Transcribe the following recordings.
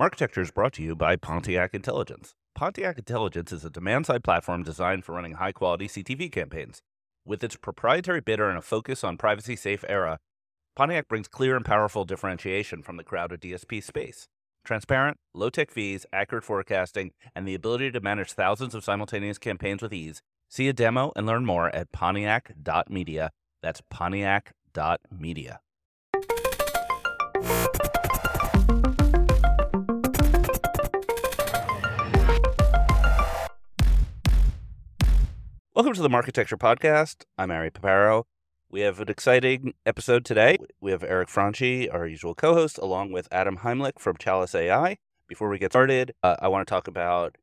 Marketecture is brought to you by Pontiac Intelligence. Pontiac Intelligence is a demand side platform designed for running high quality CTV campaigns. With its proprietary bidder and a focus on privacy safe era, Pontiac brings clear and powerful differentiation from the crowded DSP space. Transparent, low tech fees, accurate forecasting, and the ability to manage thousands of simultaneous campaigns with ease. See a demo and learn more at pontiac.media. That's pontiac.media. Welcome to the Marketecture Podcast. I'm Ari Paparo. We have an exciting episode today. We have Eric Franchi, our usual co host, along with Adam Heimlich from Chalice AI. Before we get started, uh, I want to talk about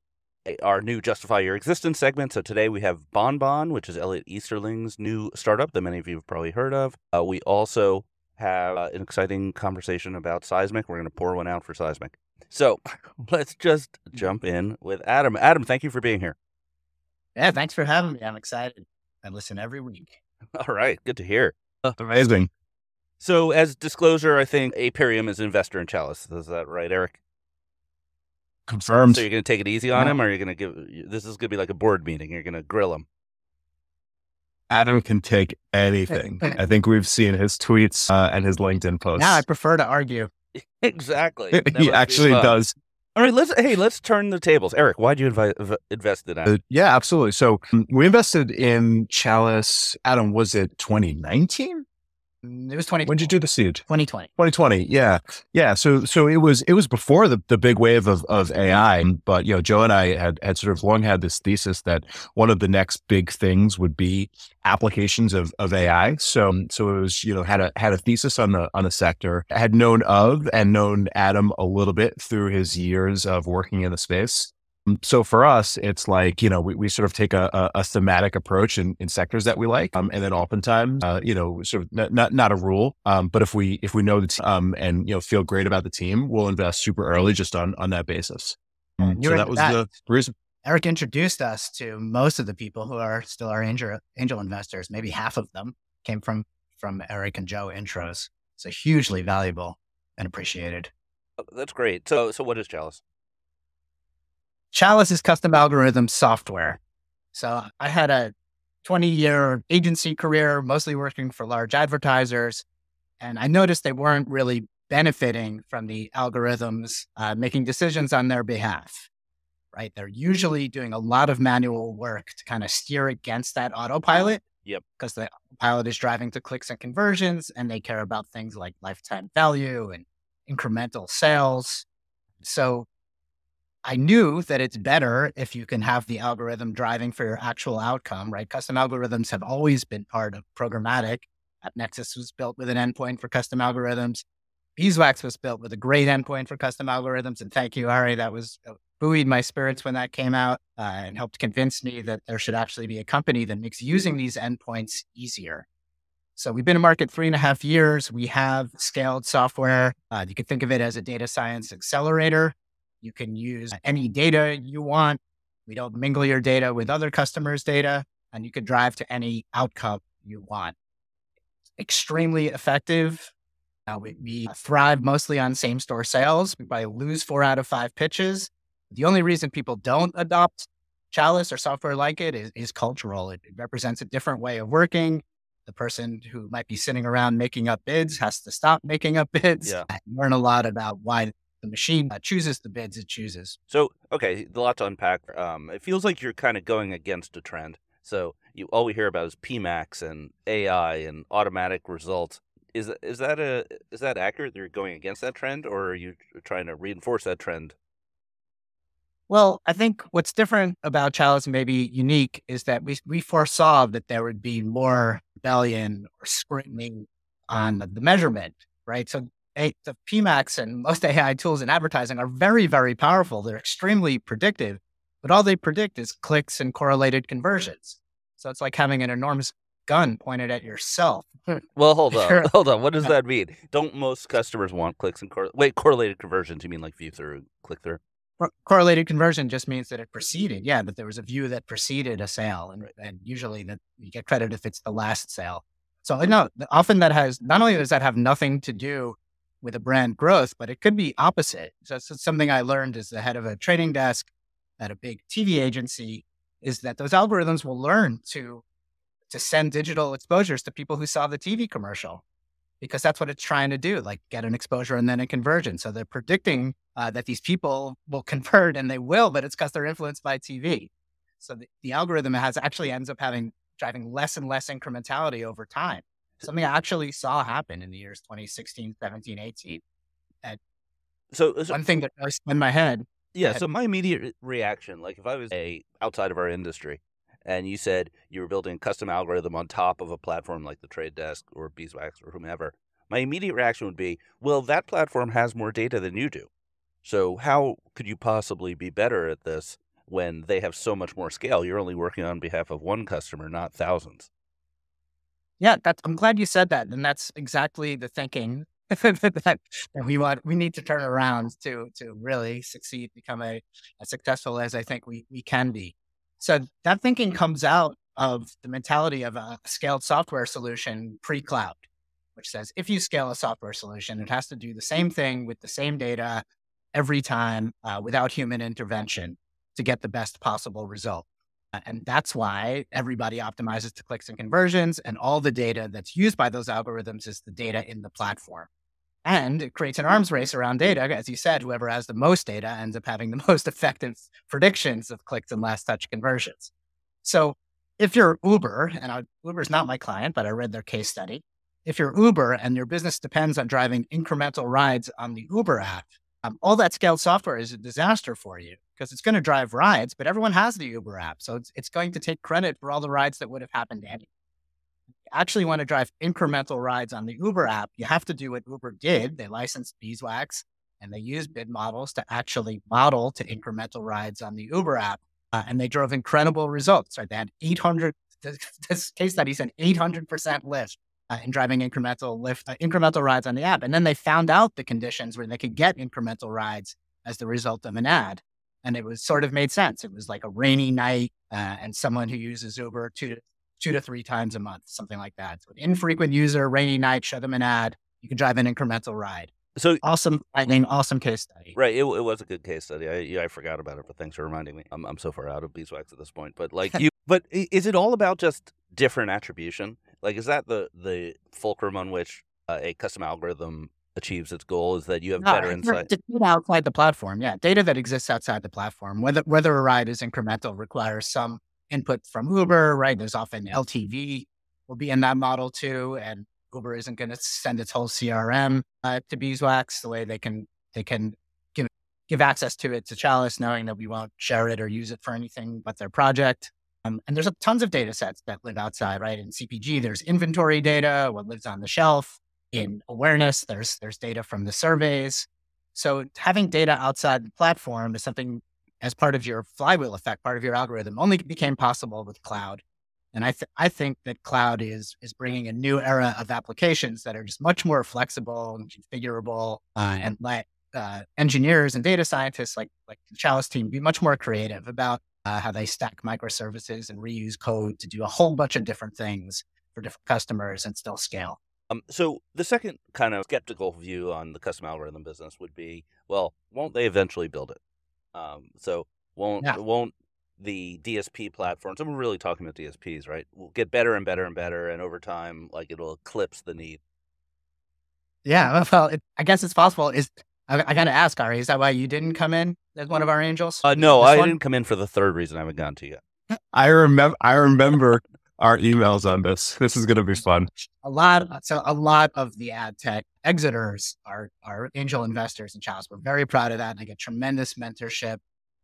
our new Justify Your Existence segment. So today we have Bonbon, which is Elliott Easterling's new startup that many of you have probably heard of. Uh, we also have uh, an exciting conversation about Sizmek. We're going to pour one out for Sizmek. So let's just jump in with Adam. Adam, thank you for being here. Yeah, thanks for having me. I'm excited. I listen every week. All right, good to hear. Amazing. So, as disclosure, I think Aperiam is an investor in Chalice. Is that right, Eric? Confirmed. So you're going to take it easy on Yeah. him, or you're going to give this is going to be like a board meeting. You're going to grill him. Adam can take anything. I think we've seen his tweets uh, and his LinkedIn posts. Now I prefer to argue. exactly. He actually does. All right, let's hey, let's turn the tables. Eric, why'd you invi- invest in that? Uh, yeah, absolutely. So mm, we invested in Chalice. Adam, was it 2019? Mm, It was 20, When did you do the seed? 2020. 2020 yeah yeah so so it was it was before the, the big wave of, of ai but you know joe and i had had sort of long had this thesis that one of the next big things would be applications of, of ai so so it was you know had a had a thesis on the on the sector had known of and known adam a little bit through his years of working in the space so for us, it's like, you know, we, we sort of take a, a, a thematic approach in, in sectors that we like. Um, and then oftentimes, uh, you know, sort of not, not, not a rule. Um, but if we, if we know the team, um, and, you know, feel great about the team, we'll invest super early just on, on that basis. Um, You so that was that- the reason. Eric introduced us to most of the people who are still our angel, angel investors. Maybe half of them came from, from Eric and Joe intros. So hugely valuable and appreciated. Oh, That's great. So, so what is Chalice? Chalice is custom algorithm software. So I had a 20 year agency career, mostly working for large advertisers. And I noticed they weren't really benefiting from the algorithms uh, making decisions on their behalf, right? They're usually doing a lot of manual work to kind of steer against that autopilot. Yep. Because the pilot is driving to clicks and conversions, and they care about things like lifetime value and incremental sales. So I knew that it's better if you can have the algorithm driving for your actual outcome, right? Custom algorithms have always been part of programmatic. AppNexus was built with an endpoint for custom algorithms. Beeswax was built with a great endpoint for custom algorithms. And thank you, Ari. That was uh, buoyed my spirits when that came out uh, and helped convince me that there should actually be a company that makes using these endpoints easier. So we've been in market three and a half years. We have scaled software. Uh, you can think of it as a data science accelerator. You can use any data you want. We don't mingle your data with other customers' data, and you can drive to any outcome you want. Extremely effective. Uh, we, we thrive mostly on same store sales. We probably lose four out of five pitches. The only reason people don't adopt Chalice or software like it is, is cultural. It, it represents a different way of working. The person who might be sitting around making up bids has to stop making up bids. Yeah. learn a lot about why the machine uh, chooses the bids it chooses. So, okay, a lot to unpack. Um, it feels like you're kind of going against a trend. So, you all we hear about is PMAX and AI and automatic results. Is is that a is that accurate? That you're going against that trend, or are you trying to reinforce that trend? Well, I think what's different about Chalice and maybe unique is that we, we foresaw that there would be more rebellion or scrutiny on the measurement, right? So a, the PMAX and most AI tools in advertising are very, very powerful. They're extremely predictive, but all they predict is clicks and correlated conversions. So it's like having an enormous gun pointed at yourself. Hmm. Well, hold on, hold on. What does that mean? Don't most customers want clicks and cor- wait correlated conversions? You mean like view through, click through? Correlated conversion just means that it preceded, yeah, that there was a view that preceded a sale, and, and usually that you get credit if it's the last sale. So no, often that has not only does that have nothing to do with a brand growth, but it could be opposite. So, so something I learned as the head of a trading desk at a big TV agency is that those algorithms will learn to to send digital exposures to people who saw the TV commercial because that's what it's trying to do, like get an exposure and then a conversion. So they're predicting uh, that these people will convert and they will, but it's because they're influenced by TV. So the, the algorithm has actually ends up having driving less and less incrementality over time. Something I actually saw happen in the years 2016, 17, 18. And So, uh, so one thing that really spun my head. yeah, so my immediate reaction, like if I was a outside of our industry, and you said you were building a custom algorithm on top of a platform like the Trade Desk or Beeswax or whomever, my immediate reaction would be, well, that platform has more data than you do. So how could you possibly be better at this when they have so much more scale? You're only working on behalf of one customer, not thousands. Yeah, that's, I'm glad you said that. And that's exactly the thinking that, we want, we need to turn around to, to really succeed, become a, as successful as I think we, we can be. So that thinking comes out of the mentality of a scaled software solution pre-cloud, which says if you scale a software solution, it has to do the same thing with the same data every time uh, without human intervention to get the best possible result. And that's why everybody optimizes to clicks and conversions, and all the data that's used by those algorithms is the data in the platform. And it creates an mm-hmm. arms race around data. As you said, whoever has the most data ends up having the most effective predictions of clicks and last touch conversions. So if you're Uber, and I, Uber's not my client, but I read their case study. If you're Uber and your business depends on driving incremental rides on the Uber app, um, all that scaled software is a disaster for you because it's going to drive rides, but everyone has the Uber app. So it's, it's going to take credit for all the rides that would have happened anyway. Actually want to drive incremental rides on the Uber app, you have to do what Uber did. They licensed beeswax and they used bid models to actually model to incremental rides on the Uber app. Uh, and they drove incredible results. Right? They had 800, this, this case study said 800% lift uh, in driving incremental lift, uh, incremental rides on the app. And then they found out the conditions where they could get incremental rides as the result of an ad. And it was sort of made sense. It was like a rainy night uh, and someone who uses Uber two to, two to three times a month, something like that. So an infrequent user, rainy night, show them an ad. You can drive an incremental ride. So Awesome lightning, awesome case study. Right, it, it was a good case study. I yeah, I forgot about it, but thanks for reminding me. I'm I'm so far out of beeswax at this point. But like you, but is it all about just different attribution? Like, is that the the fulcrum on which uh, a custom algorithm achieves its goal? Is that you have No, better insight? Data outside the platform, yeah. Data that exists outside the platform. Whether whether a ride is incremental requires some input from Uber, right? There's often LTV will be in that model too, and Uber isn't going to send its whole CRM uh, to Beeswax the way they can they can give give access to it to Chalice, knowing that we won't share it or use it for anything but their project. Um, and there's tons of data sets that live outside, right? In CPG, there's inventory data, what lives on the shelf. In awareness, there's there's data from the surveys. So having data outside the platform is something as part of your flywheel effect, part of your algorithm, only became possible with cloud. And I th- I think that cloud is is bringing a new era of applications that are just much more flexible and configurable, uh, and let uh, engineers and data scientists like like the Chalice team be much more creative about uh, how they stack microservices and reuse code to do a whole bunch of different things for different customers and still scale. Um, so the second kind of skeptical view on the custom algorithm business would be, well, won't they eventually build it? Um, so won't Yeah. won't the DSP platforms? And we're really talking about DSPs, right? Will get better and better and better, and over time, like it'll eclipse the need. Yeah, well, it, I guess it's possible. Is I, I got to ask Ari, is that why you didn't come in as one of our angels? Uh, no, This I one? didn't come in for the third reason I haven't gotten to yet. I remember. I remember our emails on this. This is going to be fun. A lot, so a lot of the ad tech exiters are are angel investors in Chalice. We're very proud of that, and I get tremendous mentorship,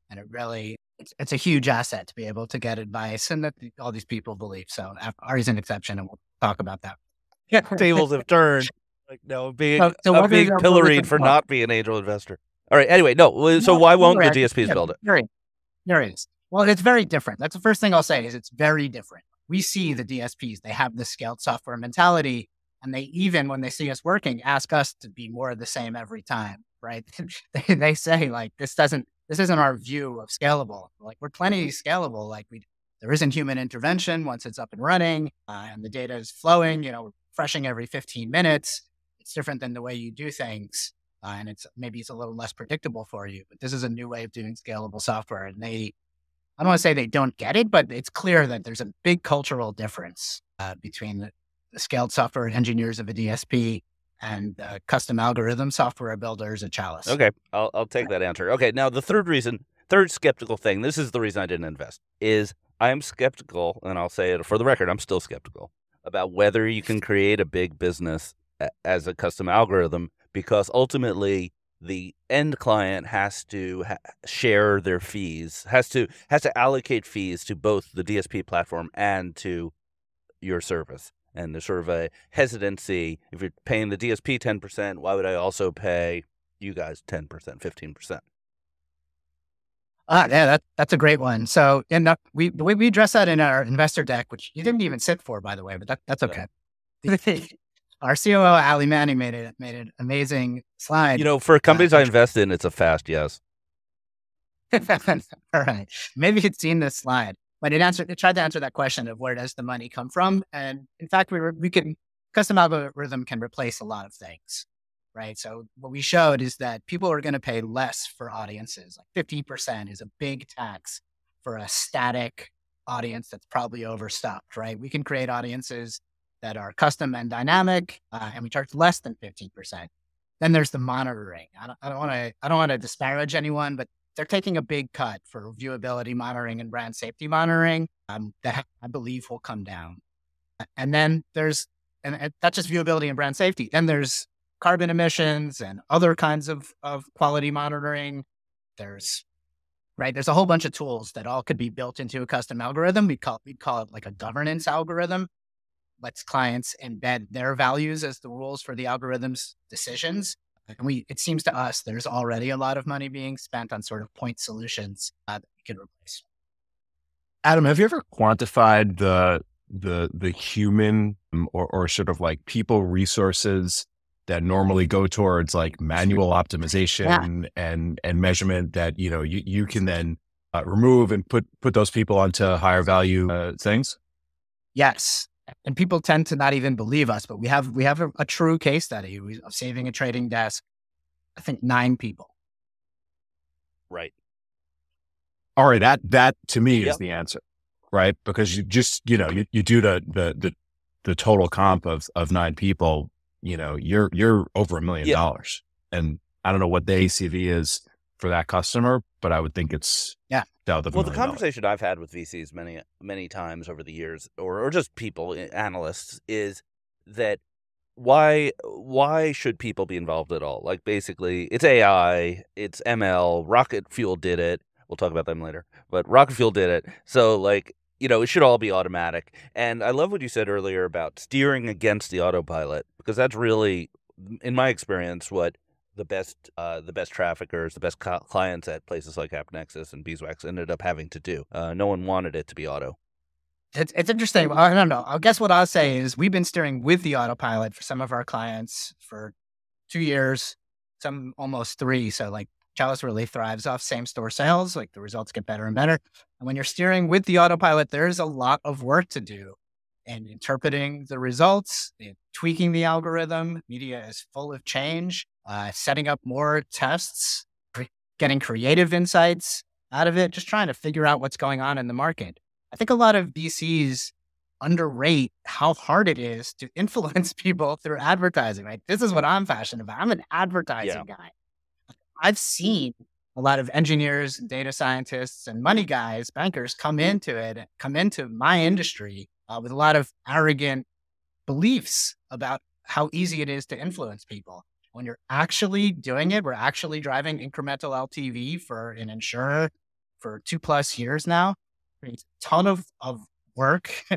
and it really it's, it's a huge asset to be able to get advice, and that all these people believe. So Ari's an exception, and we'll talk about that. Tables have turned. No, being So- so uh, being pilloried for not being an angel investor. All right. Anyway, no. So No, why won't the. DSPs build it? There. There is. Well, it's very different. That's the first thing I'll say is it's very different. We see the DSPs, they have the scaled software mentality. And they even, when they see us working, ask us to be more of the same every time, right? they, they say like, this doesn't, this isn't our view of scalable. Like we're plenty scalable. Like we, there isn't human intervention once it's up and running uh, and the data is flowing, you know, refreshing every 15 minutes. It's different than the way you do things. Uh, and it's maybe it's a little less predictable for you, but this is a new way of doing scalable software. And they, I don't want to say they don't get it, but it's clear that there's a big cultural difference uh, between the, the, scaled software engineers of a DSP and uh, custom algorithm software builders at Chalice. Okay, I'll, I'll take that answer. Okay, now the third reason, third skeptical thing, this is the reason I didn't invest, is I am skeptical, and I'll say it for the record, I'm still skeptical about whether you can create a big business as a custom algorithm because ultimately the end client has to ha- share their fees has to has to allocate fees to both the DSP platform and to your service and there's sort of a hesitancy if you're paying the DSP 10% why would I also pay you guys 10% 15% Ah, yeah, that, that's a great one. So, and uh, we we we address that in our investor deck, which you didn't even sit for, by the way, but that, that's okay. Our COO Ali Manning made it made an amazing slide. You know, for companies uh, I invest in, it's a fast yes. All right, maybe you'd seen this slide, but it answered it tried to answer that question of where does the money come from, and in fact, we we can custom algorithm can replace a lot of things right? So what we showed is that people are going to pay less for audiences. Like 50% is a big tax for a static audience that's probably overstuffed, right? We can create audiences that are custom and dynamic, uh, and we charge less than 15%. Then there's the monitoring. I don't want to I don't want to disparage anyone, but they're taking a big cut for viewability monitoring and brand safety monitoring. Um, that I believe will come down. And then there's and that's just viewability and brand safety. Then there's carbon emissions and other kinds of, of quality monitoring. There's right. There's a whole bunch of tools that all could be built into a custom algorithm. We call we call it like a governance algorithm. Lets clients embed their values as the rules for the algorithm's decisions. And we it seems to us there's already a lot of money being spent on sort of point solutions uh, that we could replace. Adam, have you ever quantified the the the human um, or, or sort of like people resources that normally go towards like manual optimization yeah. and and measurement that you know you, you can then uh, remove and put put those people onto higher value uh, things yes and people tend to not even believe us but we have we have a, a true case study of saving a trading desk i think nine people right all right that that to me yep. is the answer right because you just you know you, you do the the the the total comp of of nine people you know, you're you're over a million dollars. And I don't know what the ACV is for that customer, but I would think it's yeah. Well, the conversation I've had with VCs many many times over the years, or or just people, eh, analysts, is that why why should people be involved at all? Like basically, it's AI, it's ML. Rocket Fuel did it. We'll talk about them later, but Rocket Fuel did it. So like you know, it should all be automatic. And I love what you said earlier about steering against the autopilot because that's really, in my experience, what the best uh, the best traffickers, the best clients at places like AppNexus and Beeswax ended up having to do. Uh, no one wanted it to be auto. It's, it's interesting. I don't know. I guess what I'll say is we've been steering with the autopilot for some of our clients for two years, some almost three. So like Chalice really thrives off same store sales. Like the results get better and better. And when you're steering with the autopilot, there's a lot of work to do and interpreting the results, in tweaking the algorithm. Media is full of change, uh, setting up more tests, getting creative insights out of it, just trying to figure out what's going on in the market. I think a lot of VCs underrate how hard it is to influence people through advertising, right? This is what I'm passionate about. I'm an advertising yeah. guy. I've seen a lot of engineers, data scientists, and money guys, bankers come into it, come into my industry uh, with a lot of arrogant beliefs about how easy it is to influence people. When you're actually doing it, we're actually driving incremental LTV for an insurer for two plus years now. It's a ton of, of work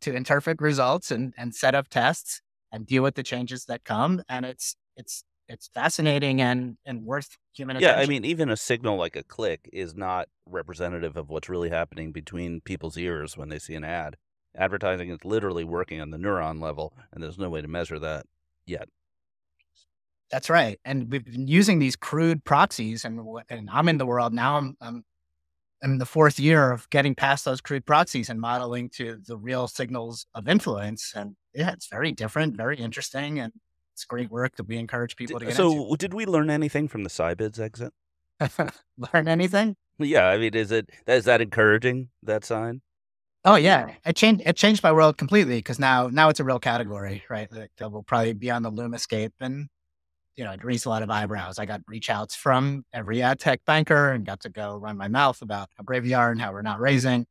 to interpret results and, and set up tests and deal with the changes that come. And it's it's it's fascinating and and worth human attention. Yeah, I mean, even a signal like a click is not representative of what's really happening between people's ears when they see an ad. Advertising is literally working on the neuron level, and there's no way to measure that yet. That's right, and we've been using these crude proxies, and and I'm in the world now. I'm, I'm in the fourth year of getting past those crude proxies and modeling to the real signals of influence, and yeah, it's very different, very interesting, and it's great work that we encourage people to get so, did we learn anything from the Scibids exit? Learn anything? Yeah, I mean, is it is that encouraging that sign? Oh yeah, it changed. It changed my world completely because now now it's a real category, right? That will probably be on the Lumascape, and you know, it raised a lot of eyebrows. I got reach outs from every ad tech banker and got to go run my mouth about how brave we are and how we're not raising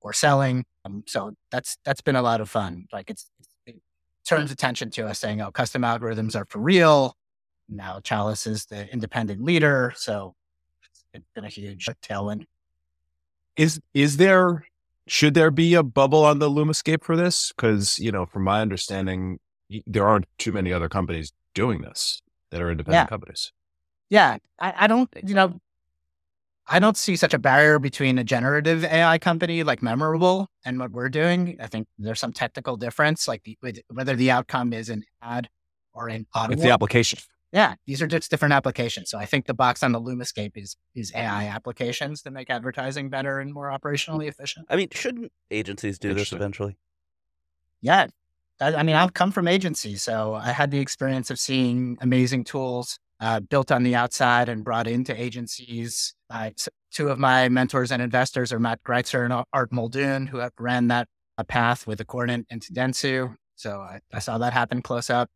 or selling. Um, so that's that's been a lot of fun. Like it's it turns attention to us saying, "Oh, custom algorithms are for real." Now Chalice is the independent leader, so it's, it's been a huge tailwind. Is is there should there be a bubble on the Lumascape for this? Because you know, from my understanding, there aren't too many other companies doing this that are independent Yeah. companies. Yeah, I, I don't, you know, I don't see such a barrier between a generative AI company like Memorable and what we're doing. I think there's some technical difference, like the, with- whether the outcome is an ad or an It's the application. yeah, these are just different applications. So I think the box on the Lumascape is is AI applications that make advertising better and more operationally efficient. I mean, shouldn't agencies do this eventually? Yeah. I, I mean, I've come from agencies, so I had the experience of seeing amazing tools uh, built on the outside and brought into agencies. S- two of my mentors and investors are Matt Greitzer and Art Muldoon, who have ran that uh, path with Accordant into Dentsu. So I, I saw that happen close up.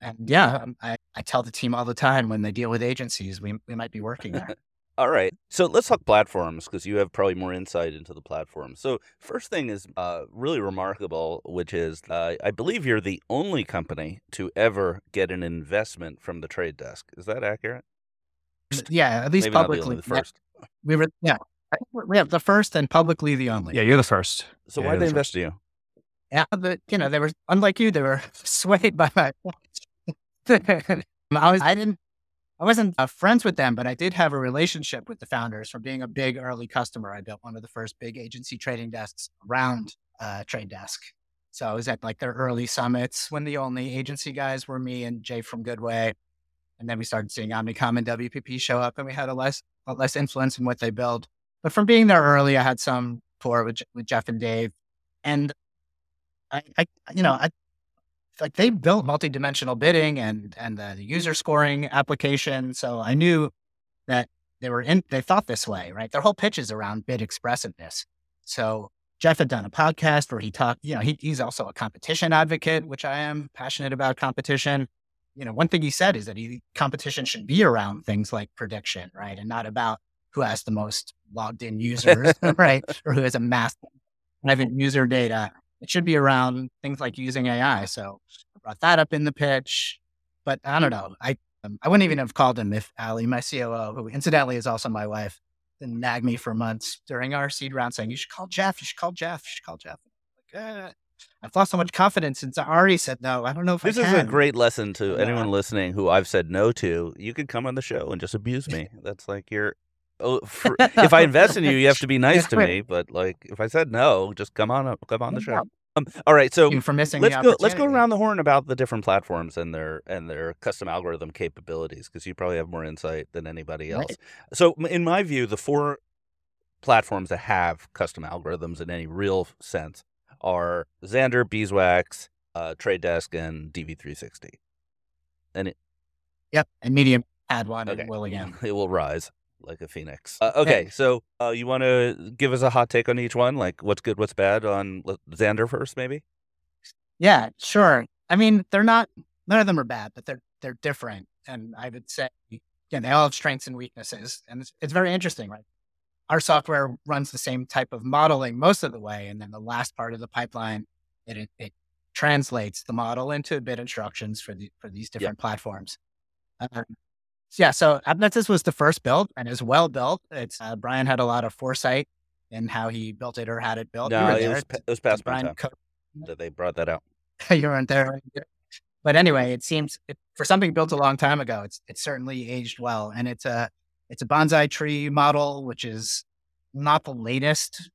And yeah, um, I, I tell the team all the time when they deal with agencies, we, we might be working there. All right. So let's talk platforms because you have probably more insight into the platform. So first thing is uh, really remarkable, which is uh, I believe you're the only company to ever get an investment from the trade desk. Is that accurate? yeah, at least Maybe not the publicly. the yeah, first. we were, yeah, I think we're- we have the first and publicly the only. Yeah, you're the first. So Yeah, why did they invest in you? Yeah, but you know, they were unlike you. They were swayed by my. I was. I didn't. I wasn't uh, friends with them, but I did have a relationship with the founders from being a big early customer. I built one of the first big agency trading desks around uh, Trade Desk. So I was at like their early summits when the only agency guys were me and Jay from Goodway. And then we started seeing Omnicom and WPP show up, and we had a less a less influence in what they build. But from being there early, I had some rapport with, with Jeff and Dave, and I, I you know, I like they built multi-dimensional bidding and and the user scoring application. So I knew that they were in. They thought this way, right? Their whole pitch is around bid expressiveness. So Jeff had done a podcast where he talked. You know, he, he's also a competition advocate, which I am passionate about competition. You know, one thing he said is that he, competition should be around things like prediction, right, and not about who has the most logged in users, right, or who has a mass private user data. It should be around things like using AI. So I brought that up in the pitch. But I don't know. I um, I wouldn't even have called him if Ali, my COO, who incidentally is also my wife, didn't nag me for months during our seed round saying, you should call Jeff, you should call Jeff, you should call Jeff. Like, eh, I've lost so much confidence since I already said no. I don't know if This is a great lesson to Yeah. anyone listening who I've said no to. You could come on the show and just abuse me. That's like you're. Oh, for, if I invest in you, you have to be nice to me. But like, if I said no, just come on, up- come on the show. Um, all right, so for missing let's go. Let's go around the horn about the different platforms and their and their custom algorithm capabilities because you probably have more insight than anybody Right. else. So, in my view, the four platforms that have custom algorithms in any real sense are Xandr, Beeswax, uh, Trade Desk, and DV360. And it, Yep. And MediaMath had one Okay. and will again. It will rise like a phoenix. Uh, okay, so uh, you want to give us a hot take on each one? Like, what's good, what's bad on Xandr first, maybe? Yeah, sure. I mean, they're not none of them are bad, but they're they're different. And I would say yeah, they all have strengths and weaknesses. And it's, it's very interesting, right? Our software runs the same type of modeling most of the way, and then the last part of the pipeline, it it, it translates the model into bit instructions for the for these different platforms. Um, yeah, so AppNexus was the first build and is well built. It's uh, Brian had a lot of foresight in how he built it or had it built. No, it was, it was past Brian time co- that they brought that out. you weren't there. But anyway, it seems it, for something built a long time ago, it's it's certainly aged well, and it's a it's a bonsai tree model, which is not the latest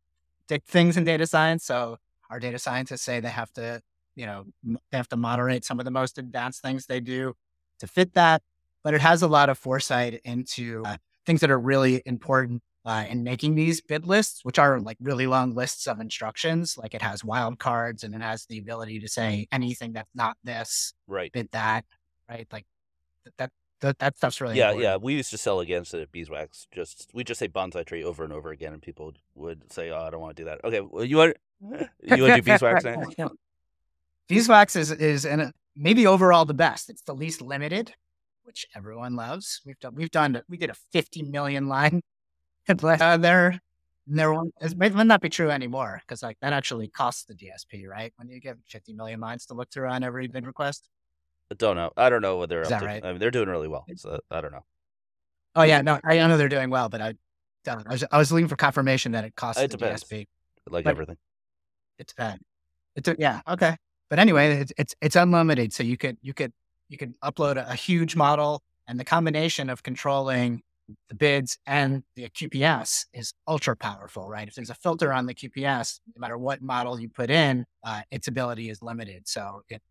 things in data science. So our data scientists say they have to, you know, they have to moderate some of the most advanced things they do to fit that. But it has a lot of foresight into uh, things that are really important uh, in making these bid lists, which are like really long lists of instructions. Like it has wildcards and it has the ability to say anything that's not this, Right. bid that. right? Like that that that stuff's really yeah, important. yeah. We used to sell against it at Beeswax. Just we just say bonsai tree over and over again, and people would say, "Oh, I don't want to do that." Okay, well, you want you want to do beeswax next? Beeswax is is and maybe overall the best. It's the least limited, which everyone loves. We've done we've done we did a 50 million line uh, there. There it might not be true anymore because like that actually costs the DSP, right? When you get 50 million lines to look through on every bid request. I don't know. I don't know what they're Is up to. right? I mean, they're doing really well. So I don't know. Oh yeah, no, I know they're doing well, but I, I was I was looking for confirmation that it costs It the depends. DSP. Like But- everything. It's bad. It's a, yeah okay, but anyway, it's, it's it's unlimited, so you could you could you can upload a, a huge model, and the combination of controlling the bids and the QPS is ultra powerful, right? If there's a filter on the QPS, no matter what model you put in, uh, its ability is limited. So it,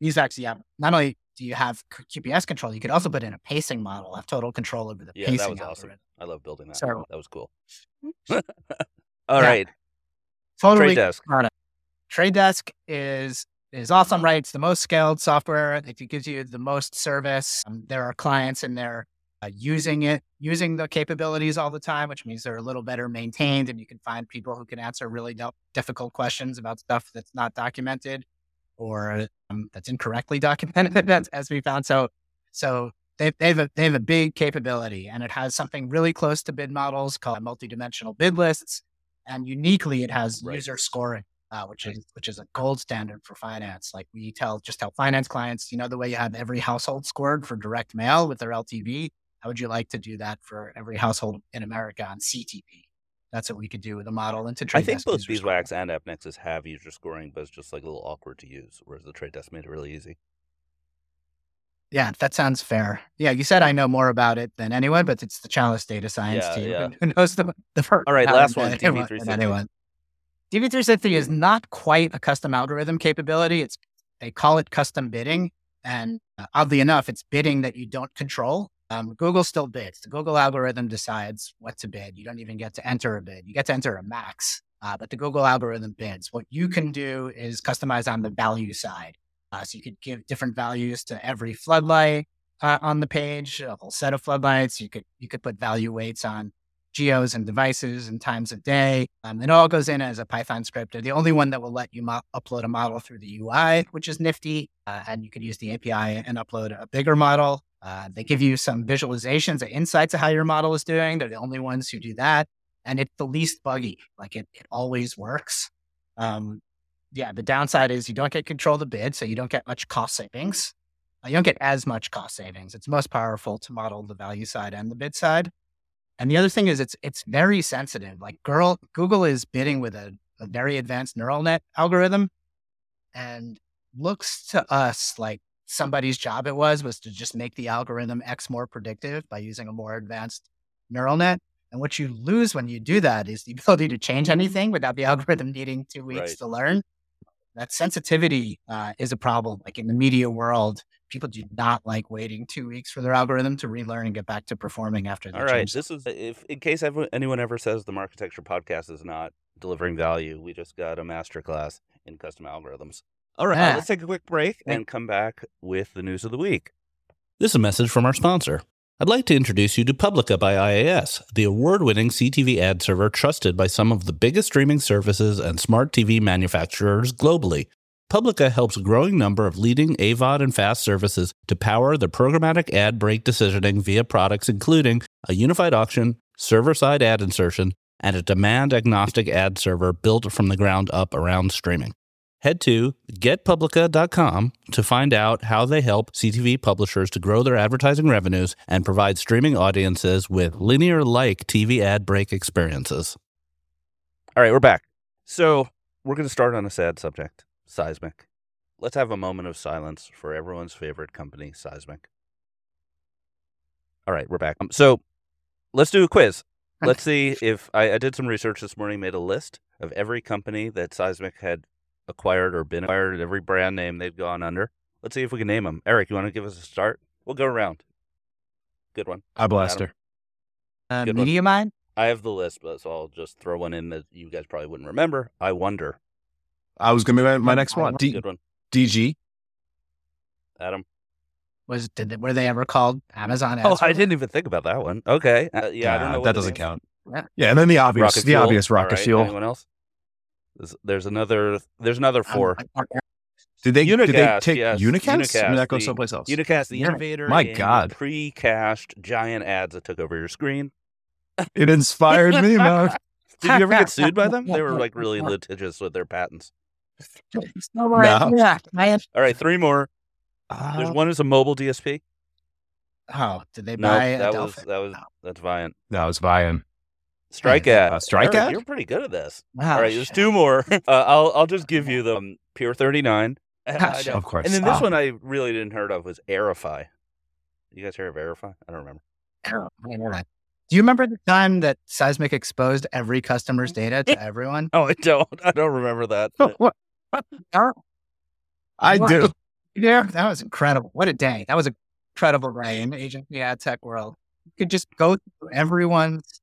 these actually have not only do you have QPS control, you could also put in a pacing model, have total control over the Yeah, pacing that was algorithm. awesome. I love building that. So- that was cool. All Yeah. right, Totally Trade Desk. product. Trade Desk is is awesome, right? It's the most scaled software. It gives you the most service. Um, there are clients in there uh, using it, using the capabilities all the time, which means they're a little better maintained, and you can find people who can answer really do- difficult questions about stuff that's not documented or um, that's incorrectly documented, as, as we found. So, so they, they have a they have a big capability, and it has something really close to bid models called multidimensional bid lists, and uniquely, it has Right. user scoring uh, which is which is a gold standard for finance. Like we tell just tell finance clients, you know, the way you have every household scored for direct mail with their LTV, how would you like to do that for every household in America on CTV? That's what we could do with a model into I trade. I think both user scoring. Beeswax and AppNexus have user scoring, but it's just like a little awkward to use. Whereas the Trade Desk made it really easy. Yeah, that sounds fair. Yeah, you said I know more about it than anyone, but it's the Chalice data science Yeah, team yeah. who knows the the first. All right, last one, than DV360. anyone. DV360 is not quite a custom algorithm capability. It's they call it custom bidding, and uh, oddly enough, it's bidding that you don't control. Um, Google still bids. The Google algorithm decides what to bid. You don't even get to enter a bid. You get to enter a max, uh, but the Google algorithm bids. What you can do is customize on the value side. Uh, so you could give different values to every floodlight uh, on the page, a whole set of floodlights. You could you could put value weights on geos and devices and times of day. Um, it all goes in as a Python script. They're the only one that will let you mo- upload a model through the UI, which is nifty. Uh, and you can use the API and upload a bigger model. Uh, they give you some visualizations or insights of how your model is doing. They're the only ones who do that. And it's the least buggy. Like it, it always works. Um, yeah, the downside is you don't get control of the bid, so you don't get much cost savings. Uh, you don't get as much cost savings. It's most powerful to model the value side and the bid side. And the other thing is it's it's very sensitive. Like girl, Google is bidding with a, a very advanced neural net algorithm and looks to us like somebody's job it was was to just make the algorithm X more predictive by using a more advanced neural net. And what you lose when you do that is the ability to change anything without the algorithm needing two weeks Right. to learn. That sensitivity uh, is a problem. Like in the media world, people do not like waiting two weeks for their algorithm to relearn and get back to performing after they All right, change this is if in case ever, anyone ever says the Marketecture podcast is not delivering value, we just got a masterclass in custom algorithms. All right, uh, let's take a quick break and come back with the news of the week. This is a message from our sponsor. I'd like to introduce you to Publica by IAS, the award winning CTV ad server trusted by some of the biggest streaming services and smart TV manufacturers globally. Publica helps a growing number of leading AVOD and FAST services to power their programmatic ad break decisioning via products including a unified auction, server side ad insertion, and a demand agnostic ad server built from the ground up around streaming. Head to getpublica.com to find out how they help CTV publishers to grow their advertising revenues and provide streaming audiences with linear like TV ad break experiences. All right, we're back. So we're going to start on a sad subject: Sizmek. Let's have a moment of silence for everyone's favorite company, Sizmek. All right, we're back. Um, so let's do a quiz. Let's see if I, I did some research this morning, made a list of every company that Sizmek had acquired or been acquired, every brand name they've gone under. Let's see if we can name them. Eric, you want to give us a start? We'll go around. Good one. Eyeblaster. Uh, Good one. MediaMind. I have the list, but so I'll just throw one in that you guys probably wouldn't remember. I wonder. I was going to be my, my next one. D- Good one. DG. Adam. Was did they, were they ever called Amazon? Oh, I didn't even think about that one. Okay. Uh, yeah, I don't Uh, know. what that doesn't count. Yeah. Yeah, and then the obvious, Rocket the fuel. obvious rocket right, fuel. Anyone else? There's, there's another. There's another four. I'm- Did they? did they take yes. Unicast? I mean, Unicast, that goes the- someplace else. Unicast, the Yeah. innovator. My in God. Pre-cached giant ads that took over your screen. it inspired me, man. Did you ever get sued by them? They were like really litigious with their patents. No, No. Yeah, All right, three more. There's Uh, one is a mobile DSP. oh, did they No, buy that a was Delphi? that was that's Viant. no, it's Vian. Strike Uh, ad. Strike Eric. You're pretty good at this. Wow, All right, there's two more. Uh, I'll I'll just give you them. Peer 39. I. Of course. And then this Ah. one I really didn't heard of was Aerify. You guys heard of Aerify? I don't remember. Oh, I know that. Do you remember the time that Sizmek exposed every customer's data to everyone? Oh, I don't. I don't remember that. what? what? Oh, I what? do. Yeah, that was incredible. What a day. That was incredible day in agency ad tech world. You could just go through everyone's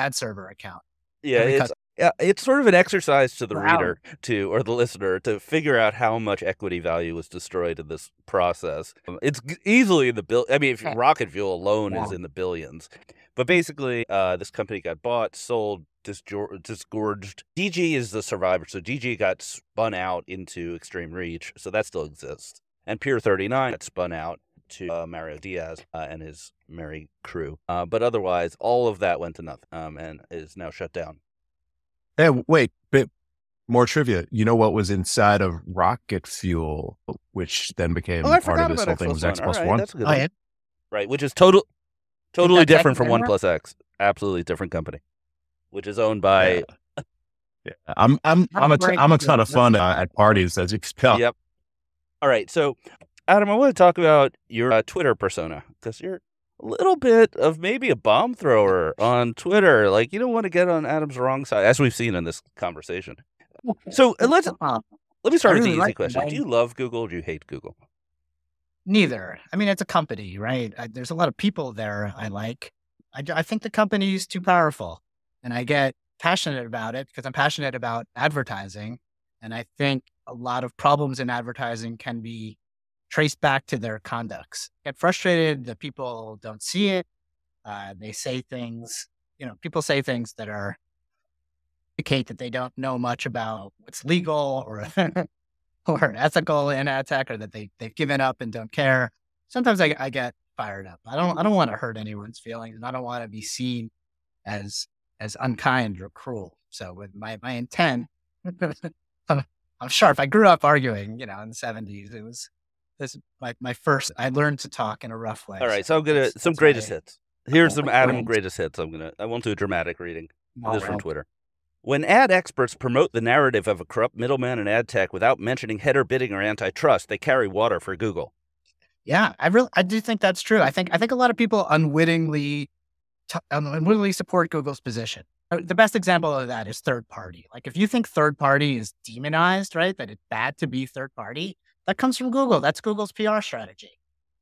ad server account. Yeah, it's yeah, it's sort of an exercise to the Wow. reader to or the listener to figure out how much equity value was destroyed in this process. Um, It's easily in the bill. I mean, if Yeah. rocket fuel alone is in the billions, but basically, uh, this company got bought, sold, disgorged. DG is the survivor, so DG got spun out into Extreme Reach, so that still exists, and Thirty Nine got spun out to uh, Mario Diaz uh, and his merry crew. Uh, but otherwise, all of that went to nothing, um, and is now shut down. Hey, wait, bit more trivia. You know what was inside of rocket fuel, which then became Oh, part of this whole X thing was X plus All right, one. That's a good Oh, one. yeah. Right, which is total, totally that different from One Plus X. Absolutely different company, which is owned by. Yeah. Yeah. I'm I'm I'm a t- Right. I'm a ton of fun uh, at parties as you can tell. Yep. All right, so Adam, I want to talk about your uh, Twitter persona because you're a little bit of maybe a bomb thrower on Twitter. Like you don't want to get on Adam's wrong side, as we've seen in this conversation. So let's let me start with the easy like question: Do you love Google? or Do you hate Google? Neither. I mean, it's a company, right? I, there's a lot of people there I like. I, I think the company is too powerful. And I get passionate about it because I'm passionate about advertising. And I think a lot of problems in advertising can be traced back to their conducts. Get frustrated that people don't see it. Uh, they say things, you know, people say things that are indicate that they don't know much about what's legal or or ethical in ad tech or that they they've given up and don't care. Sometimes I, I get fired up. I don't I don't want to hurt anyone's feelings and I don't want to be seen as as unkind or cruel. So with my my intent, I'm, I'm sharp. I grew up arguing, you know, in the seventies. It was this my my first. I learned to talk in a rough way. All right, so I'm gonna that's- some that's greatest my- hits. Here's some Adam greatest hits. I'm gonna. I won't do a dramatic reading. Oh, This from. Twitter. When ad experts promote the narrative of a corrupt middleman in ad tech without mentioning header bidding or antitrust, they carry water for Google. Yeah, I really I do think that's true. I think I think a lot of people unwittingly t- unwittingly support Google's position. Uh, The best example of that is third party. Like if you think third party is demonized, right? That it's bad to be third party, that comes from Google. That's Google's PR strategy.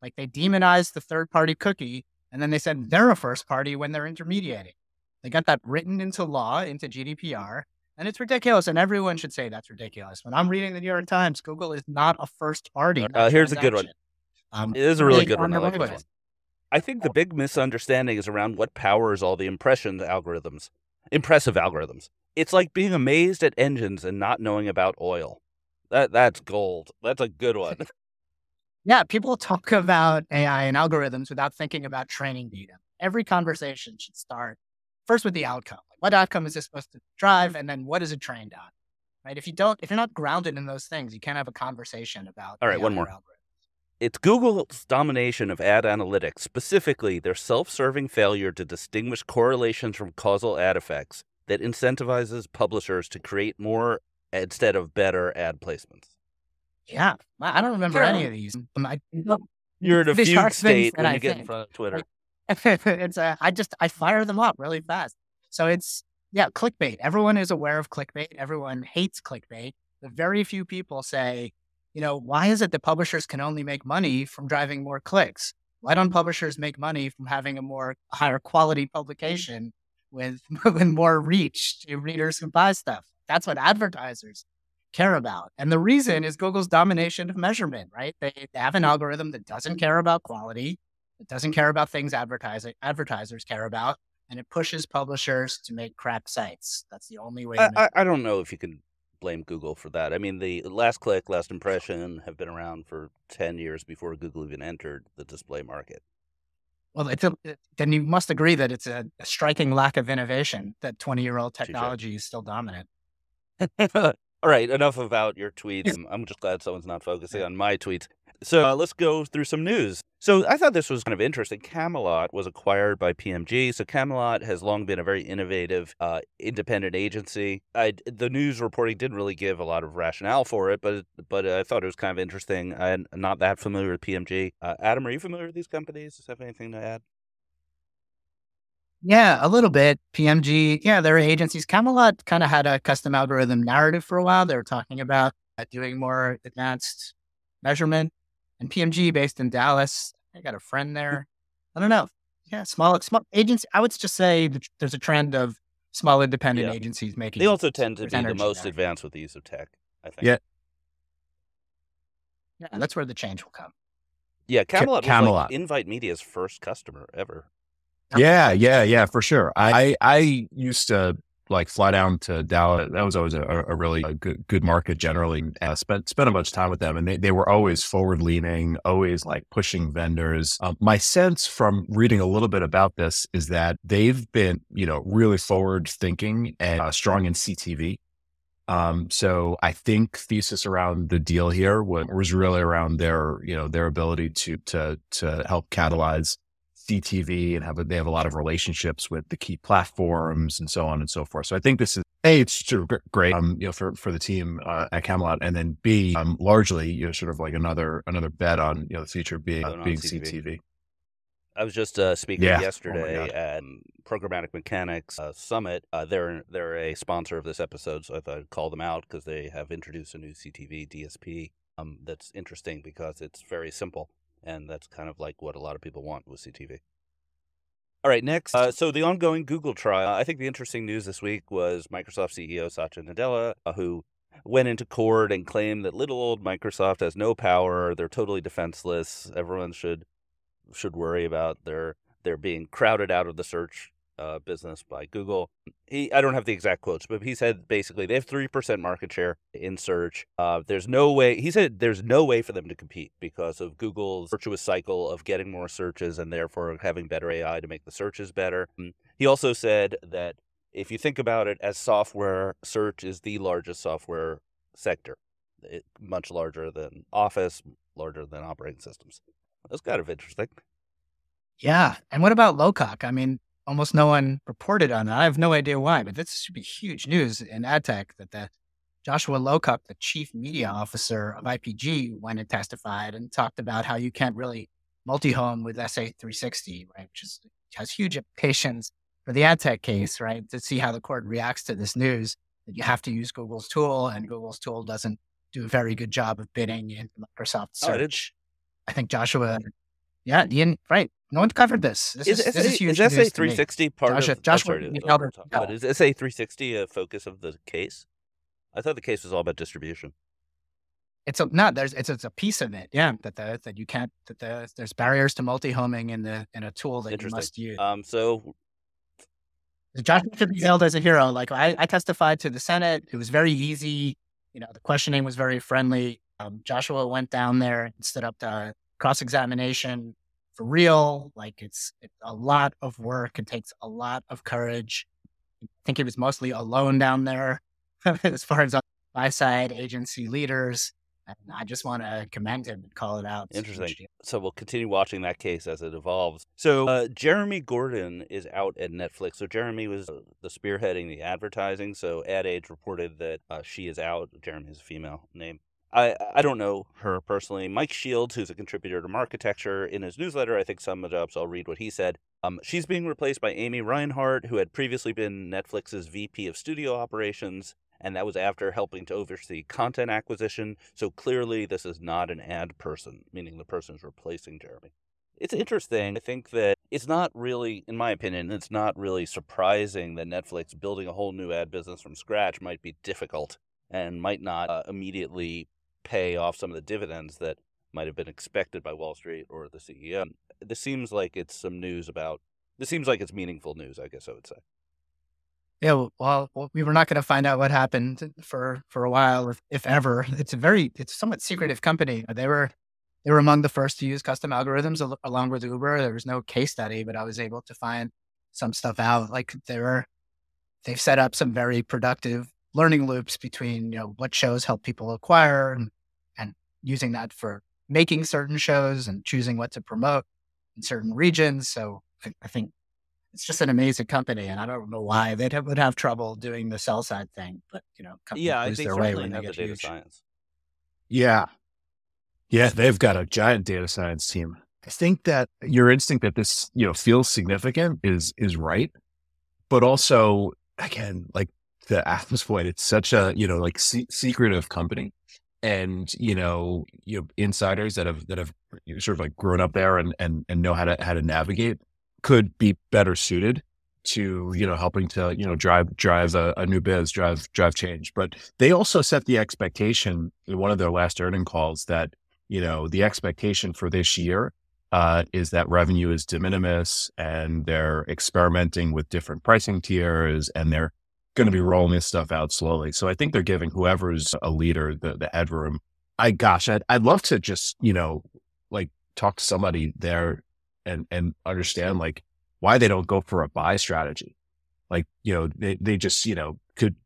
Like they demonized the third party cookie and then they said they're a first party when they're intermediating. They got that written into law, into GDPR, and it's ridiculous. And everyone should say that's ridiculous. When I'm reading the New York Times, Google is not a first party. Uh, here's a good one. Um, It is a really good one. I like their this way one. I think the big misunderstanding is around what powers all the impression algorithms, impressive algorithms. It's like being amazed at engines and not knowing about oil. That that's gold. That's a good one. Yeah, people talk about AI and algorithms without thinking about training data. Every conversation should start first with the outcome. Like, what outcome is this supposed to drive, and then what is it trained on? Right? If you don't, if you're not grounded in those things, you can't have a conversation about. All right, one more. or algorithms. It's Google's domination of ad analytics, specifically their self-serving failure to distinguish correlations from causal ad effects that incentivizes publishers to create more instead of better ad placements. Yeah, I I don't remember any of these. I, You're in a These fugue are state that when I you get in front of Twitter. it's uh, I just I fire them up really fast. So it's yeah, clickbait. Everyone is aware of clickbait. Everyone hates clickbait. But very few people say, you know, why is it that publishers can only make money from driving more clicks? Why don't publishers make money from having a more higher quality publication with with more reach to readers who buy stuff? That's what advertisers care about. And the reason is Google's domination of measurement, right? They, they have an algorithm that doesn't care about quality, it doesn't care about things advertising advertisers care about, and it pushes publishers to make crap sites. That's the only way. I, I, I don't know if you can blame Google for that. I mean, the last click, last impression have been around for 10 years before Google even entered the display market. Well, it's a, then you must agree that it's a, a striking lack of innovation that 20 year old technology is still dominant. All right, enough about your tweets. I'm, just glad someone's not focusing on my tweets. So uh, let's go through some news. So I thought this was kind of interesting. Camelot was acquired by PMG. So Camelot has long been a very innovative, uh, independent agency. I, the news reporting didn't really give a lot of rationale for it, but but I thought it was kind of interesting. I'm not that familiar with PMG. Uh, Adam, are you familiar with these companies? Does have anything to add? Yeah, a little bit. PMG, yeah, there their agencies. Camelot kind of had a custom algorithm narrative for a while. They were talking about uh, doing more advanced measurement. And PMG, based in Dallas, I got a friend there. I don't know. Yeah, small, small agency. I would just say there's a trend of small independent yeah. agencies making. They also tend to be the most there. advanced with the use of tech. I think. Yeah. Yeah, that's where the change will come. Yeah, Camelot, Camelot. was like Invite Media's first customer ever. Yeah, yeah, yeah, for sure. I I used to like fly down to Dallas. That was always a, a really a good good market generally. Uh, spent spent a bunch of time with them, and they, they were always forward leaning, always like pushing vendors. Um, my sense from reading a little bit about this is that they've been you know really forward thinking and uh, strong in CTV. Um, so I think thesis around the deal here was, was really around their you know their ability to to to help catalyze CTV and have a, they have a lot of relationships with the key platforms and so on and so forth. So I think this is a it's great, um, you know, for for the team uh, at Camelot, and then B, um, largely you know, sort of like another another bet on you know the future being being CTV. CTV. I was just uh, speaking yeah. Oh yesterday oh at Programmatic Mechanics uh, Summit. Uh, they're they're a sponsor of this episode, so I thought I'd call them out because they have introduced a new CTV DSP. Um, that's interesting because it's very simple. And that's kind of like what a lot of people want with CTV. All right, next. Uh, so the ongoing Google trial. I think the interesting news this week was Microsoft CEO Satya Nadella, uh, who went into court and claimed that little old Microsoft has no power. They're totally defenseless. Everyone should should worry about their they're being crowded out of the search uh, business by Google. He, I don't have the exact quotes, but he said basically they have three percent market share in search. Uh, there's no way. He said there's no way for them to compete because of Google's virtuous cycle of getting more searches and therefore having better AI to make the searches better. Mm, he also said that if you think about it as software, search is the largest software sector, it, much larger than Office, larger than operating systems. That's kind of interesting. Yeah. And what about Lowcock? I mean, almost no one reported on that. I have no idea why, but this should be huge news in ad tech that the Joshua Lowcock, the chief media officer of IPG, went and testified and talked about how you can't really multi-home with SA360, right? Which is, has huge implications for the ad tech case, right? To see how the court reacts to this news that you have to use Google's tool and Google's tool doesn't do a very good job of bidding in Microsoft oh, search. Oh, I think Joshua, yeah, Ian, right. No one covered this. This is, is, this is, huge is SA three sixty part Josh, of Josh, sorry, Albert, but is SA three sixty a focus of the case? I thought the case was all about distribution. It's a not there's it's it's a piece of it, yeah. That the, that you can't that the, there's barriers to multi homing in the in a tool that you must use. Um, so Josh should be hailed as a hero. Like I, I testified to the Senate. It was very easy. You know, the questioning was very friendly. Um, Joshua went down there and stood up to cross examination for real. Like it's, it's a lot of work. It takes a lot of courage. I think he was mostly alone down there as far as my side agency leaders. And I just want to commend him and call it out. Interesting. So we'll continue watching that case as it evolves. So uh, Jeremi Gorman is out at Netflix. So Jeremi was uh, the spearheading the advertising. So Ad Age reported that uh, she is out. Jeremi is a female name. I, I don't know her personally. Mike Shields, who's a contributor to Marketecture, in his newsletter, I think some of the so I'll read what he said. Um, she's being replaced by Amy Reinhard, who had previously been Netflix's VP of studio operations, and that was after helping to oversee content acquisition. So clearly, this is not an ad person, meaning the person is replacing Jeremi. It's interesting. I think that it's not really, in my opinion, it's not really surprising that Netflix building a whole new ad business from scratch might be difficult and might not uh, immediately pay off some of the dividends that might have been expected by Wall Street or the CEO. This seems like it's some news about. This seems like it's meaningful news. I guess I would say. Yeah, well, we were not going to find out what happened for for a while, if, if ever. It's a very, it's somewhat secretive company. They were they were among the first to use custom algorithms al- along with Uber. There was no case study, but I was able to find some stuff out. Like they were, they've set up some very productive learning loops between you know what shows help people acquire and using that for making certain shows and choosing what to promote in certain regions. So I, I think it's just an amazing company, and I don't know why they would have trouble doing the sell side thing. But you know, yeah, lose they their way when they have the data huge. science. Yeah. Yeah, they've got a giant data science team. I think that your instinct that this, you know, feels significant is is right. But also, again, like the Atlas point, it's such a, you know, like se- secretive company. And, you know, you know, insiders that have that have sort of like grown up there and and and know how to how to navigate could be better suited to you know helping to you know drive drive a, a, new biz drive drive change. But they also set the expectation in one of their last earning calls that you know the expectation for this year uh, is that revenue is de minimis and they're experimenting with different pricing tiers and they're going to be rolling this stuff out slowly so i think they're giving whoever's a leader the, the headroom i gosh I'd, I'd love to just you know like talk to somebody there and and understand like why they don't go for a buy strategy. Like, you know, they, they just, you know, could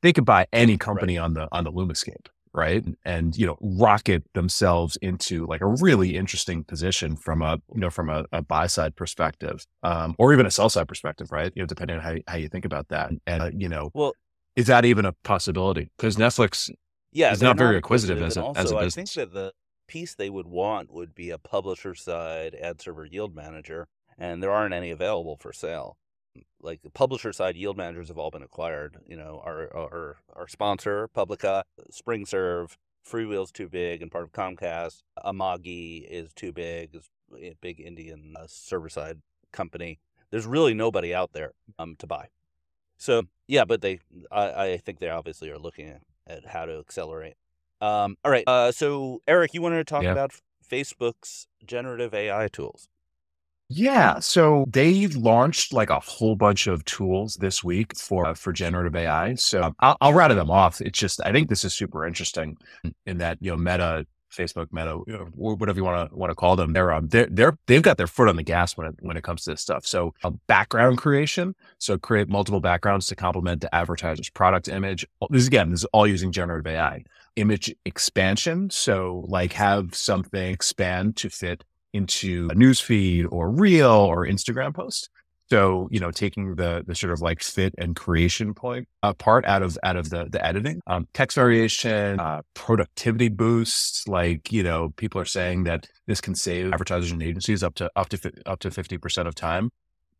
they could buy any company right. on the on the Lumascape, right? And, you know, rocket themselves into like a really interesting position from a, you know, from a, a buy side perspective, um, or even a sell side perspective, right? You know, depending on how, how you think about that. And, uh, you know, well, is that even a possibility? Because Netflix yeah, is not very acquisitive, as a, also, as a business. I think that the piece they would want would be a publisher side ad server yield manager and there aren't any available for sale. Like the publisher side yield managers have all been acquired. You know, our our, our sponsor, Publica, SpringServe, Freewheel's too big and part of Comcast. Amagi is too big, is a big Indian uh, server side company. There's really nobody out there um, to buy. So yeah, but they, I, I think they obviously are looking at, at how to accelerate. Um, all right. Uh, so Eric, you wanted to talk Yeah. about Facebook's generative AI tools. Yeah, so they've launched like a whole bunch of tools this week for uh, for generative AI. So um, I'll, I'll rattle them off. It's just I think this is super interesting in that you know Meta, Facebook, Meta, you know, wh- whatever you want to want to call them. They're um they're they're they've got their foot on the gas when it when it comes to this stuff. So um, background creation, so create multiple backgrounds to complement the advertiser's product image. This again, this is all using generative AI. Image expansion, so like have something expand to fit into a news feed or reel or Instagram post. So, you know, taking the the sort of like fit and creation point uh, part out of out of the the editing, um, text variation, uh, productivity boosts. Like, you know, people are saying that this can save advertisers and agencies up to up to up to fifty percent of time.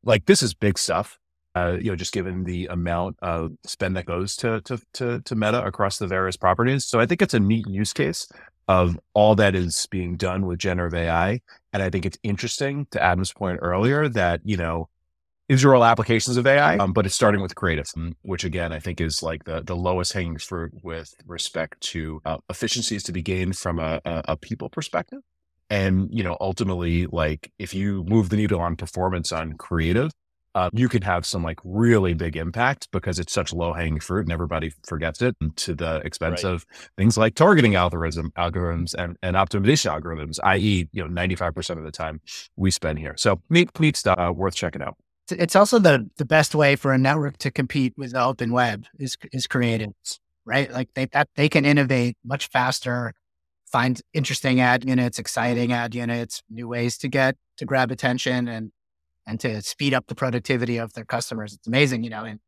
Like, this is big stuff. Uh, you know, just given the amount of spend that goes to, to to to Meta across the various properties. So, I think it's a neat use case of all that is being done with generative AI. And I think it's interesting to Adam's point earlier that, you know, these are all applications of AI, um, but it's starting with creative, which again, I think is like the, the lowest hanging fruit with respect to uh, efficiencies to be gained from a, a, a people perspective. And, you know, ultimately, like if you move the needle on performance on creative, uh, you can have some like really big impact because it's such low hanging fruit and everybody forgets it to the expense Right. of things like targeting algorithm algorithms and, and optimization algorithms, i.e., you know, 95% of the time we spend here. So neat, neat stuff, uh, worth checking out. It's- It's also the the best way for a network to compete with the open web is is creatives, right? Like they that they can innovate much faster, find interesting ad units, exciting ad units, new ways to get to grab attention and and to speed up the productivity of their customers. It's amazing, you know. In,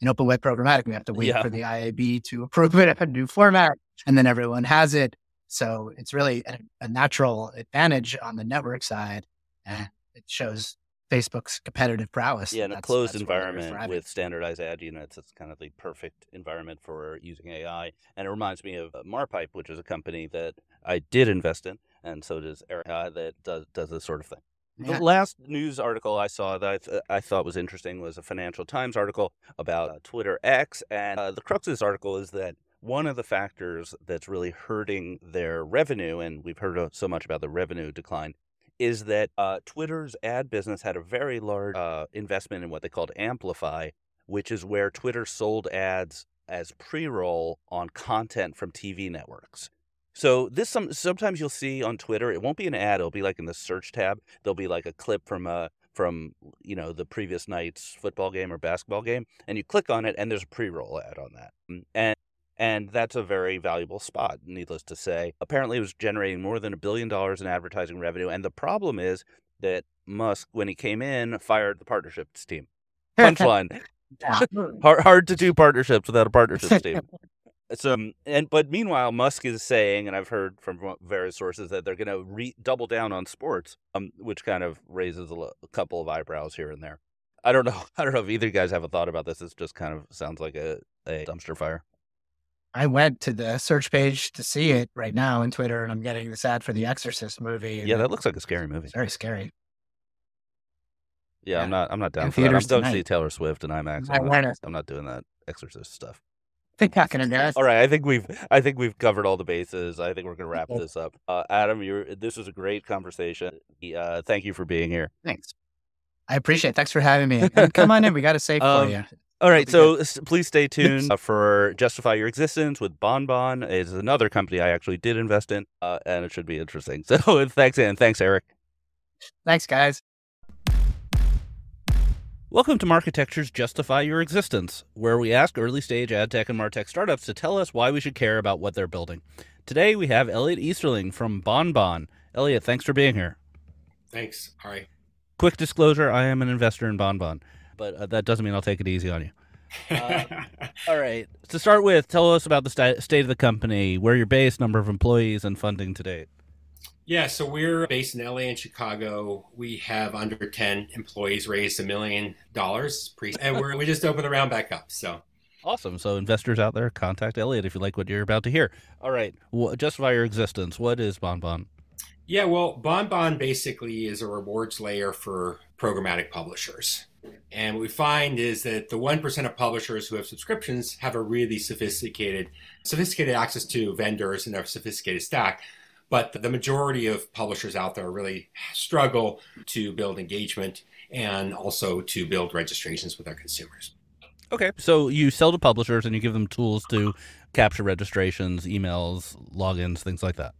in open web programmatic, we have to wait Yeah. for the IAB to approve it at a new format, and then everyone has it. So it's really a, a natural advantage on the network side, and it shows Facebook's competitive prowess. Yeah, in a closed that's where they're environment with standardized ad units, it's kind of the perfect environment for using AI. And it reminds me of uh, Marpipe, which is a company that I did invest in, and so does Eric, uh, that does does this sort of thing. The last news article I saw that I, th- I thought was interesting was a Financial Times article about uh, Twitter X, and uh, the crux of this article is that one of the factors that's really hurting their revenue, and we've heard uh, so much about the revenue decline, is that uh, Twitter's ad business had a very large uh, investment in what they called Amplify, which is where Twitter sold ads as pre-roll on content from TV networks. So this some sometimes you'll see on Twitter, it won't be an ad, it'll be like in the search tab. There'll be like a clip from a from you know the previous night's football game or basketball game, and you click on it, and there's a pre-roll ad on that, mm, and and that's a very valuable spot. Needless to say, apparently it was generating more than a billion dollars in advertising revenue, and the problem is that Musk, when he came in, fired the partnerships team. Punchline. hard, hard to do partnerships without a partnerships team. So, um, and but meanwhile, Musk is saying, and I've heard from various sources that they're going to re- double down on sports, um, which kind of raises a, l- a couple of eyebrows here and there. I don't know. I don't know if either guys have a thought about this. It just kind of sounds like a, a dumpster fire. I went to the search page to see it right now in Twitter, and I'm getting this ad for the Exorcist movie. Yeah, that looks like a scary movie. Very scary. Yeah, yeah. I'm not. I'm not down for that. I'm going to see Taylor Swift and IMAX. I'm not, I'm not doing that Exorcist stuff think not gonna do it. All right, I think we've I think we've covered all the bases. I think we're gonna wrap this up. Uh, Adam, you're this was a great conversation. Uh, thank you for being here. Thanks. I appreciate. it. Thanks for having me. Come on in. We got a safe um, for you. All right, so good. please stay tuned uh, for Justify Your Existence with BonBon. It's another company I actually did invest in, uh, and it should be interesting. So thanks, and thanks, Eric. Thanks, guys. Welcome to Marketecture's Justify Your Existence, where we ask early stage ad tech and martech startups to tell us why we should care about what they're building. Today we have Elliott Easterling from BonBon. Elliott, thanks for being here. Thanks. All right. Quick disclosure I am an investor in BonBon, but uh, that doesn't mean I'll take it easy on you. Uh, all right. To start with, tell us about the st- state of the company, where you're based, number of employees, and funding to date. Yeah, so we're based in LA and Chicago. We have under 10 employees, raised a million dollars, pre and we're, we just opened the round back up. So awesome. So investors out there, contact Elliott if you like what you're about to hear. All right, well, justify your existence. What is BonBon? Yeah, well, BonBon basically is a rewards layer for programmatic publishers. And what we find is that the 1% of publishers who have subscriptions have a really sophisticated sophisticated access to vendors and a sophisticated stack but the majority of publishers out there really struggle to build engagement and also to build registrations with their consumers. Okay. So you sell to publishers and you give them tools to capture registrations, emails, logins, things like that.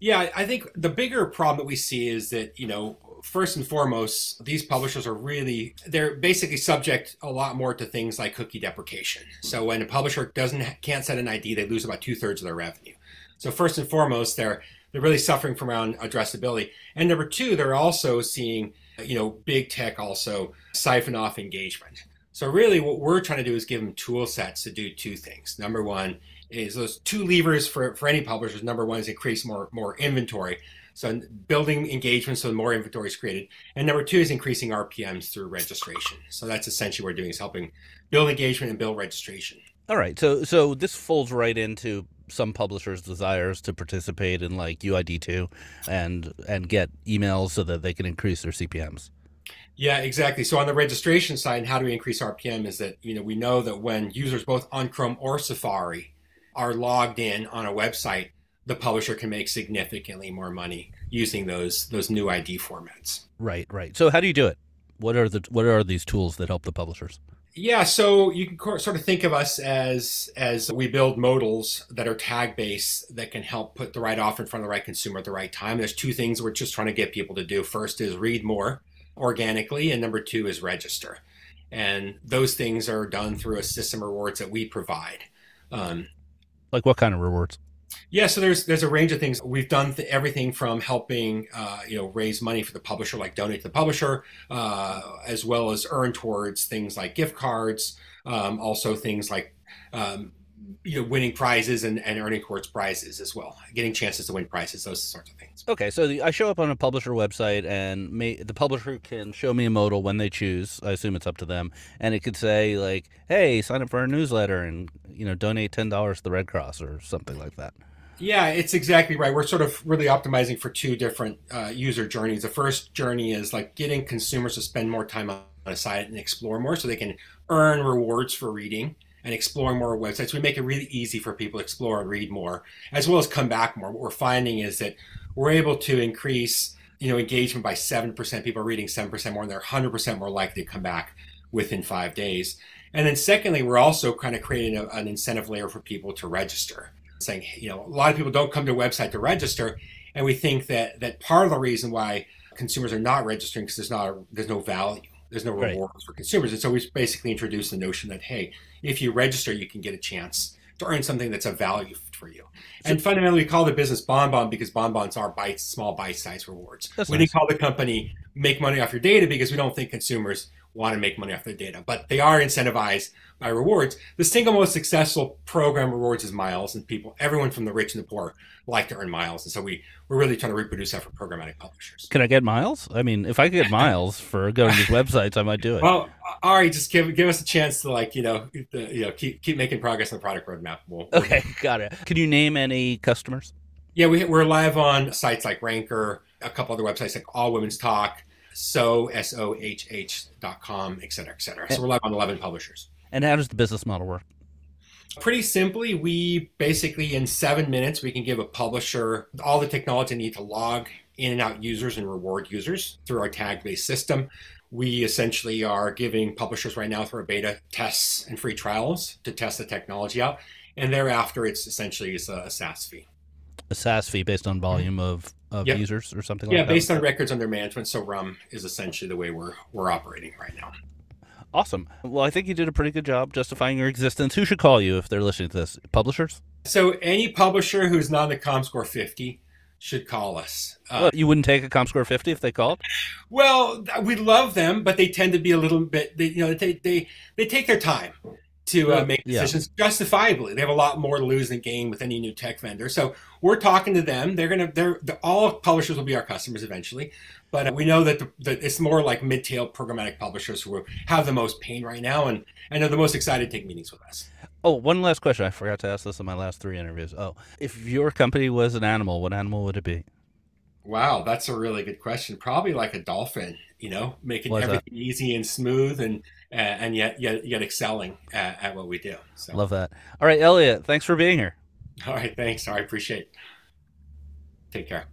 Yeah, I think the bigger problem that we see is that, you know, first and foremost, these publishers are really they're basically subject a lot more to things like cookie deprecation. So when a publisher doesn't can't set an ID, they lose about two thirds of their revenue. So first and foremost, they're they're really suffering from around addressability. And number two, they're also seeing, you know, big tech also siphon off engagement. So really what we're trying to do is give them tool sets to do two things. Number one is those two levers for, for any publishers. Number one is increase more, more inventory. So building engagement so more inventory is created. And number two is increasing RPMs through registration. So that's essentially what we're doing is helping build engagement and build registration. All right. So so this folds right into some publishers' desires to participate in like UID2 and and get emails so that they can increase their CPMs. Yeah, exactly. So on the registration side, how do we increase RPM is that, you know, we know that when users both on Chrome or Safari are logged in on a website, the publisher can make significantly more money using those those new ID formats. Right, right. So how do you do it? What are the what are these tools that help the publishers? Yeah, so you can sort of think of us as as we build modals that are tag based that can help put the right offer in front of the right consumer at the right time. There's two things we're just trying to get people to do. First is read more organically, and number two is register. And those things are done through a system rewards that we provide. Um, like what kind of rewards? Yeah, so there's there's a range of things we've done. Th- everything from helping uh, you know raise money for the publisher, like donate to the publisher, uh, as well as earn towards things like gift cards. Um, also things like um, you know winning prizes and, and earning towards prizes as well, getting chances to win prizes, those sorts of things. Okay, so the, I show up on a publisher website, and may, the publisher can show me a modal when they choose. I assume it's up to them, and it could say like, "Hey, sign up for our newsletter and you know donate ten dollars to the Red Cross or something like that." Yeah, it's exactly right. We're sort of really optimizing for two different uh, user journeys. The first journey is like getting consumers to spend more time on a site and explore more so they can earn rewards for reading. and exploring more websites. We make it really easy for people to explore and read more, as well as come back more. What we're finding is that we're able to increase, you know, engagement by seven percent. People are reading seven percent more, and they're hundred percent more likely to come back within five days. And then secondly, we're also kind of creating a, an incentive layer for people to register, saying, you know, a lot of people don't come to a website to register, and we think that that part of the reason why consumers are not registering because there's not there's no value there's no Right. rewards for consumers and so we basically introduced the notion that hey if you register you can get a chance to earn something that's of value for you and fundamentally we call the business BonBon because bonbons are bites, small bite-sized rewards we nice. didn't call the company make money off your data because we don't think consumers want to make money off their data but they are incentivized by rewards the single most successful program rewards is miles and people everyone from the rich and the poor like to earn miles and so we we're really trying to reproduce that for programmatic publishers Can I get miles? I mean, if I could get miles for going to these websites, I might do it. Well, uh, Ari, just give give us a chance to like you know the, you know keep keep making progress on the product roadmap. We'll, we'll- Okay, got it. Can you name any customers? yeah, we we're live on sites like Ranker, a couple other websites like All Women's Stalk, so s o h h dot com, et cetera, et cetera. So eh. we're live on eleven publishers. And how does the business model work? Pretty simply, we basically in seven minutes we can give a publisher all the technology they need to log in and out users and reward users through our tag-based system. We essentially are giving publishers right now through our beta tests and free trials to test the technology out, and thereafter it's essentially it's a, a SaaS fee. A SaaS fee based on volume mm-hmm. of, of Yep. users or something Yeah, like that? Yeah, based on records under management. So RUM is essentially the way we're we're operating right now. Awesome. Well, I think you did a pretty good job justifying your existence. Who should call you if they're listening to this? Publishers? So any publisher who's not in the ComScore 50 should call us. Uh, Well, you wouldn't take a ComScore 50 if they called? Well, we love them, but they tend to be a little bit. They, you know, they they they take their time to uh, make yeah. decisions justifiably. They have a lot more to lose than gain with any new tech vendor. So we're talking to them. They're gonna. They're, they're all publishers will be our customers eventually, but uh, we know that, the, that it's more like mid-tail programmatic publishers who have the most pain right now, and and are the most excited to take meetings with us. Oh, one last question. I forgot to ask this in my last three interviews. Oh, if your company was an animal, what animal would it be? Wow, that's a really good question. Probably like a dolphin, you know, making is that? everything easy and smooth, and uh, and yet yet yet excelling at, at what we do. So. Love that. All right, Elliott, thanks for being here. All right, thanks. I appreciate it. Take care.